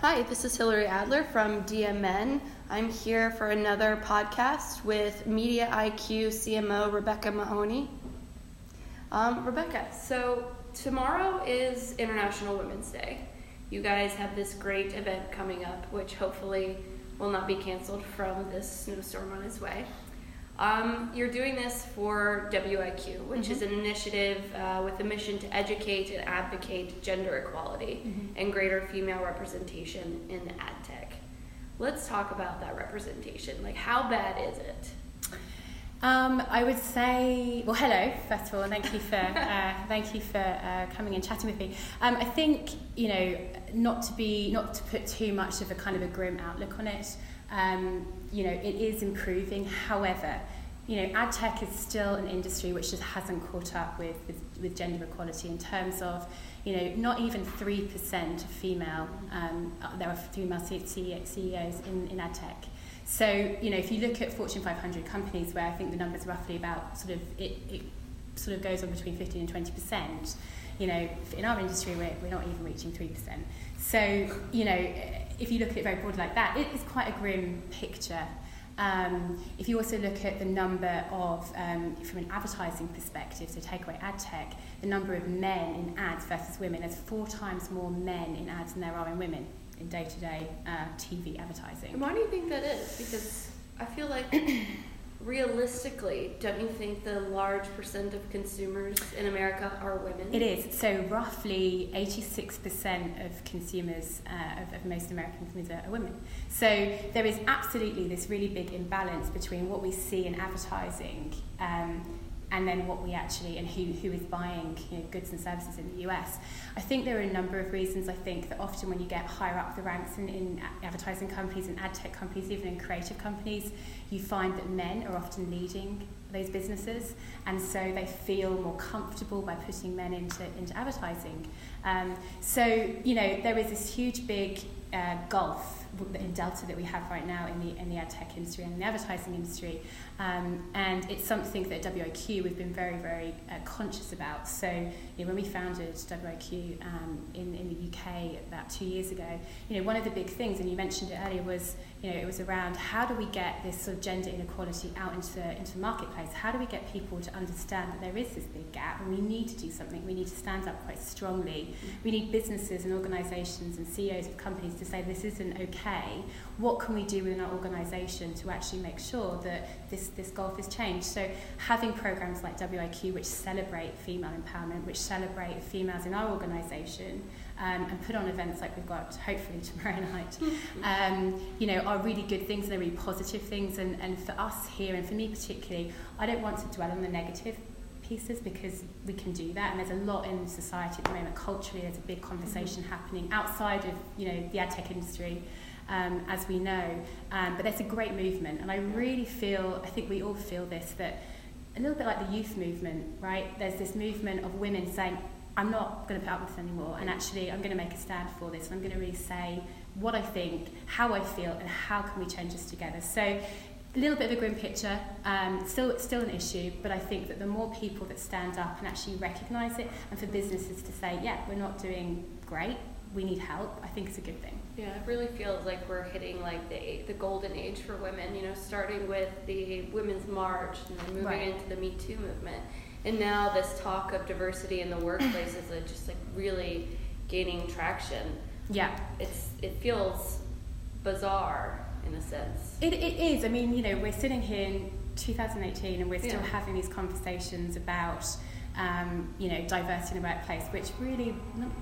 Hi, this is Hillary Adler from DMN. I'm here for another podcast with Media IQ CMO Rebecca Mahoney. Um, Rebecca, so tomorrow is International Women's Day. You guys have this great event coming up, which hopefully will not be canceled from this snowstorm on its way. Um, you're doing this for WIQ, which mm-hmm. is an initiative uh, with the mission to educate and advocate gender equality mm-hmm. and greater female representation in ad tech. Let's talk about that representation. Like, how bad is it? Um, I would say, well, hello, first of all, and thank you for, uh, thank you for uh, coming and chatting with me. Um, I think, you know, not to be, not to put too much of a kind of a grim outlook on it, um, you know, it is improving. However, you know, ad tech is still an industry which just hasn't caught up with, with, with gender equality in terms of, you know, not even 3% of female, um, there are female CEOs in, in ad tech. So, you know, if you look at Fortune 500 companies where I think the number's roughly about sort of, it, it sort of goes on between 15 and 20%, you know, in our industry, we're, we're not even reaching 3%. So, you know, if you look at it very broadly like that, it is quite a grim picture. Um, if you also look at the number of, um, from an advertising perspective, so take away ad tech, the number of men in ads versus women, there's four times more men in ads than there are in women in day-to-day uh, TV advertising. And why do you think that is? Because I feel like realistically, don't you think the large percent of consumers in America are women? It is. So roughly 86% of consumers, uh, of, of, most American consumers are, women. So there is absolutely this really big imbalance between what we see in advertising um, and then what we actually and who, who is buying you know, goods and services in the US. I think there are a number of reasons. I think that often when you get higher up the ranks in, in advertising companies and ad tech companies, even in creative companies, you find that men are often leading those businesses, and so they feel more comfortable by putting men into, into advertising. Um, so, you know, there is this huge big uh, gulf in Delta that we have right now in the in the ad tech industry and the advertising industry, um, and it's something that WIQ we've been very very uh, conscious about. So you know, when we founded WIQ um, in in the UK about two years ago, you know one of the big things, and you mentioned it earlier, was you know it was around how do we get this sort of gender inequality out into into the marketplace? How do we get people to understand that there is this big gap and we need to do something? We need to stand up quite strongly. We need businesses and organisations and CEOs of companies to say this isn't okay what can we do within our organisation to actually make sure that this, this gulf is changed? So having programs like WIQ which celebrate female empowerment, which celebrate females in our organisation, um, and put on events like we've got hopefully tomorrow night, um, you know, are really good things and they're really positive things. And, and for us here, and for me particularly, I don't want to dwell on the negative pieces because we can do that and there's a lot in society at the moment culturally there's a big conversation mm-hmm. happening outside of you know the ad tech industry um, as we know. Um, but there's a great movement, and I really feel, I think we all feel this, that a little bit like the youth movement, right? There's this movement of women saying, I'm not going to put up with this anymore, and actually, I'm going to make a stand for this, and I'm going to really say what I think, how I feel, and how can we change this together. So, a little bit of a grim picture, um, still, still an issue, but I think that the more people that stand up and actually recognise it, and for businesses to say, yeah, we're not doing great, we need help, I think it's a good thing. Yeah, it really feels like we're hitting like the the golden age for women. You know, starting with the Women's March and then moving right. into the Me Too movement, and now this talk of diversity in the workplace is like just like really gaining traction. Yeah, it's it feels bizarre in a sense. It it is. I mean, you know, we're sitting here in 2018 and we're still yeah. having these conversations about um, you know, diversity in the workplace, which really,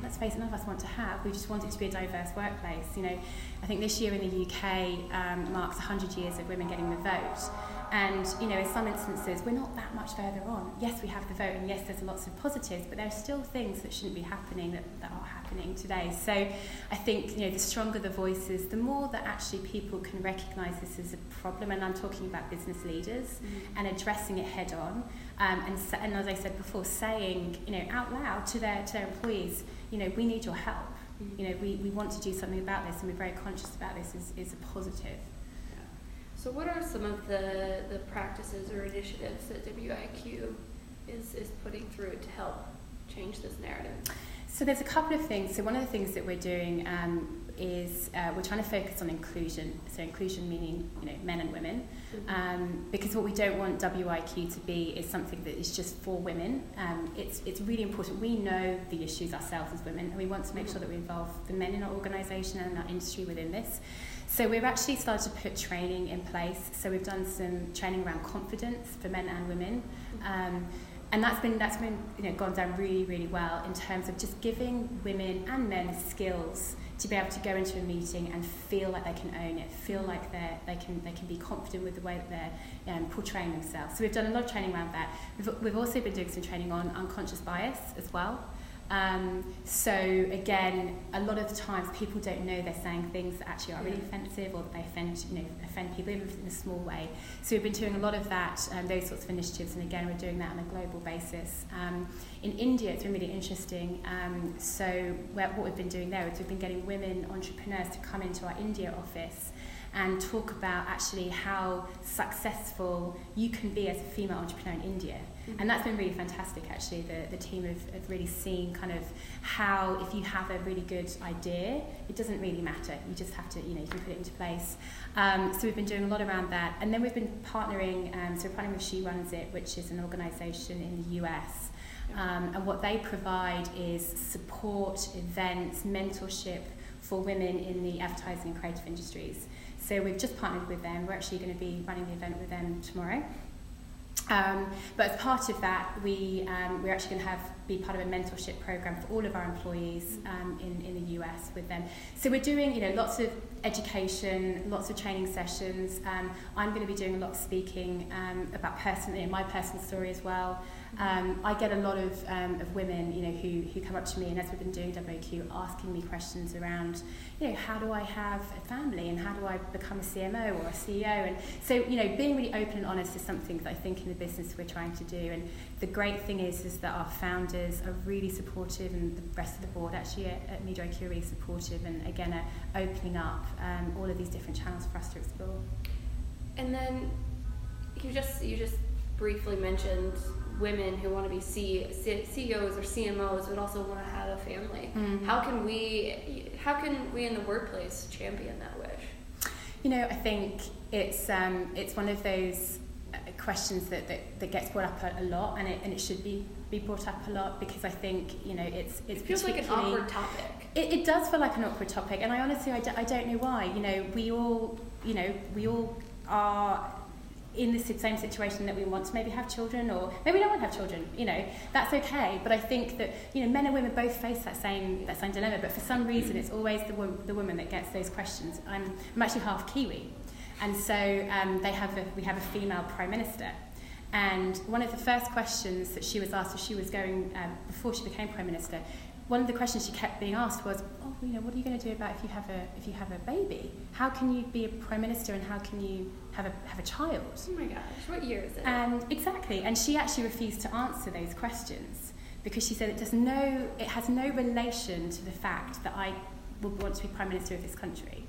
let's face it, none of us want to have. We just want it to be a diverse workplace. You know, I think this year in the UK um, marks 100 years of women getting the vote. And, you know, in some instances, we're not that much further on. Yes, we have the vote, and yes, there's lots of positives, but there are still things that shouldn't be happening that, that are happening today. So I think, you know, the stronger the voices, the more that actually people can recognise this as a problem, and I'm talking about business leaders, mm-hmm. and addressing it head on. Um, and, and as I said before, saying, you know, out loud to their, to their employees, you know, we need your help. Mm-hmm. You know, we, we want to do something about this, and we're very conscious about this is, is a positive. So, what are some of the, the practices or initiatives that WIQ is, is putting through to help change this narrative? So there's a couple of things. So one of the things that we're doing um, is uh, we're trying to focus on inclusion. So inclusion meaning you know men and women, um, because what we don't want WIQ to be is something that is just for women. Um, it's it's really important. We know the issues ourselves as women, and we want to make sure that we involve the men in our organisation and our industry within this. So we've actually started to put training in place. So we've done some training around confidence for men and women. Um, and that's been that's been you know gone down really really well in terms of just giving women and men skills to be able to go into a meeting and feel like they can own it, feel like they they can they can be confident with the way that they're um, portraying themselves. So we've done a lot of training around that. We've, we've also been doing some training on unconscious bias as well. Um, so again, a lot of the times people don't know they're saying things that actually are really offensive or that they offend, you know, offend people even in a small way. So we've been doing a lot of that, um, those sorts of initiatives, and again, we're doing that on a global basis. Um, in India, it's been really interesting. Um, so what we've been doing there is we've been getting women entrepreneurs to come into our India office and talk about actually how successful you can be as a female entrepreneur in India. Mm-hmm. And that's been really fantastic actually. The, the team have, have really seen kind of how if you have a really good idea, it doesn't really matter. You just have to, you know, you can put it into place. Um, so we've been doing a lot around that. And then we've been partnering, um, so we're partnering with She Runs It, which is an organisation in the US. Um, and what they provide is support, events, mentorship for women in the advertising and creative industries. So we've just partnered with them. We're actually going to be running the event with them tomorrow. Um, but as part of that, we, um, we're actually going to have be part of a mentorship program for all of our employees um, in, in the US with them. So we're doing, you know, lots of education, lots of training sessions. Um, I'm going to be doing a lot of speaking um, about personally, my personal story as well. Um, I get a lot of, um, of women, you know, who, who come up to me and as we've been doing WQ, asking me questions around, you know, how do I have a family and how do I become a CMO or a CEO? And so, you know, being really open and honest is something that I think in the business we're trying to do. And the great thing is, is that our founders are really supportive and the rest of the board actually at, at really supportive and again are opening up um, all of these different channels for us to explore. And then you just you just briefly mentioned women who want to be C- C- CEOs or CMOs but also want to have a family. Mm-hmm. How can we how can we in the workplace champion that wish? You know, I think it's um, it's one of those uh, questions that, that, that gets brought up a, a lot and it, and it should be be brought up a lot because I think you know it's it's it feels like an awkward topic. It, it does feel like an awkward topic, and I honestly I, d- I don't know why. You know, we all you know we all are in the same situation that we want to maybe have children or maybe we don't want to have children you know that's okay. But I think that you know men and women both face that same that same dilemma. But for some reason it's always the, wo- the woman that gets those questions. I'm, I'm actually half Kiwi. And so um, they have a, we have a female prime minister. And one of the first questions that she was asked as she was going um, before she became prime minister one of the questions she kept being asked was, "Oh, you know, what are you going to do about if you have a if you have a baby? How can you be a prime minister and how can you have a have a child?" Oh my gosh, what year is it? And exactly, and she actually refused to answer those questions because she said it does no it has no relation to the fact that I would want to be prime minister of this country.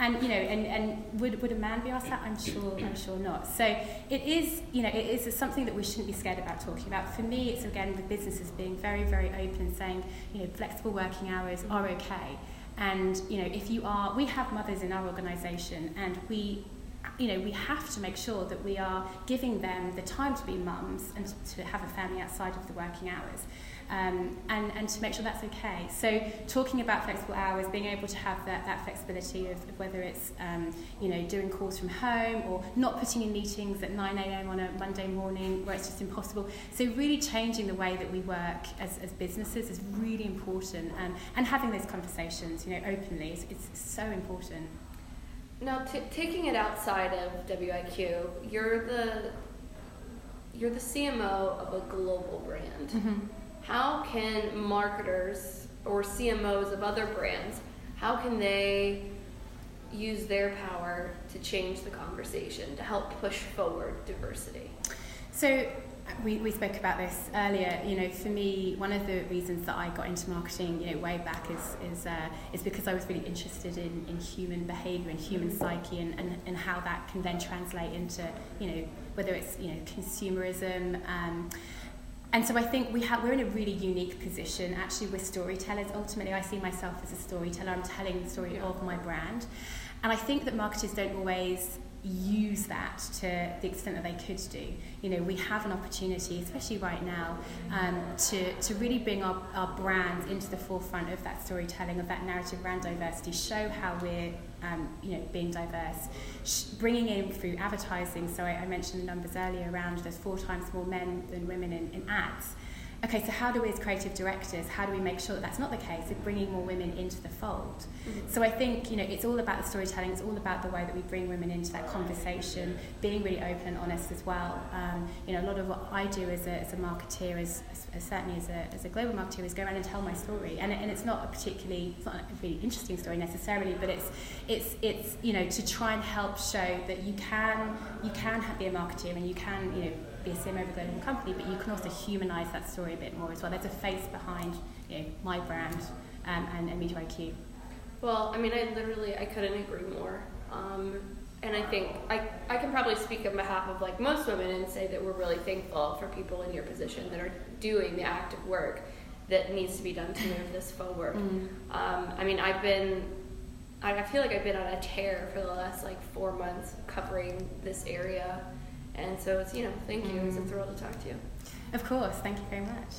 And you know, and, and would, would a man be asked that? I'm sure I'm sure not. So it is, you know, it is something that we shouldn't be scared about talking about. For me, it's again with businesses being very, very open and saying, you know, flexible working hours are okay. And you know, if you are, we have mothers in our organisation, and we you know, we have to make sure that we are giving them the time to be mums and to have a family outside of the working hours um, and, and to make sure that's okay. So talking about flexible hours, being able to have that, that flexibility of, of whether it's um, you know doing calls from home or not putting in meetings at 9 a.m. on a Monday morning where it's just impossible. So really changing the way that we work as, as businesses is really important um, and having those conversations you know openly is it's so important. Now, t- taking it outside of WIQ, you're the you're the CMO of a global brand. Mm-hmm how can marketers or CMOs of other brands, how can they use their power to change the conversation, to help push forward diversity? So we, we spoke about this earlier. You know, for me, one of the reasons that I got into marketing, you know, way back is is uh, is because I was really interested in, in human behaviour and human psyche and, and, and how that can then translate into, you know, whether it's you know consumerism. Um, and so I think we have, we're in a really unique position. Actually, we're storytellers. Ultimately, I see myself as a storyteller. I'm telling the story of my brand. And I think that marketers don't always use that to the extent that they could do. You know, we have an opportunity, especially right now, um, to, to really bring our, our brand into the forefront of that storytelling, of that narrative around diversity, show how we're um, you know, being diverse, sh- bringing in through advertising. So I, I mentioned the numbers earlier around there's four times more men than women in, in ads okay, so how do we as creative directors, how do we make sure that that's not the case, of bringing more women into the fold? Mm-hmm. So I think, you know, it's all about the storytelling, it's all about the way that we bring women into that conversation, being really open and honest as well. Um, you know, a lot of what I do as a, as a marketeer, is, as, certainly as a, as a global marketeer, is go around and tell my story. And, and it's not a particularly, it's not a really interesting story necessarily, but it's, it's, it's, you know, to try and help show that you can, you can be a marketeer and you can, you know, be a CMO global company, but you can also humanize that story a bit more as well. There's a face behind you know, my brand um, and, and IQ. Well, I mean, I literally, I couldn't agree more. Um, and I think I, I can probably speak on behalf of like most women and say that we're really thankful for people in your position that are doing the active work that needs to be done to move this forward. Mm. Um, I mean, I've been, I feel like I've been on a tear for the last like four months covering this area and so it's, you know, thank you. Mm. It's a thrill to talk to you. Of course. Thank you very much.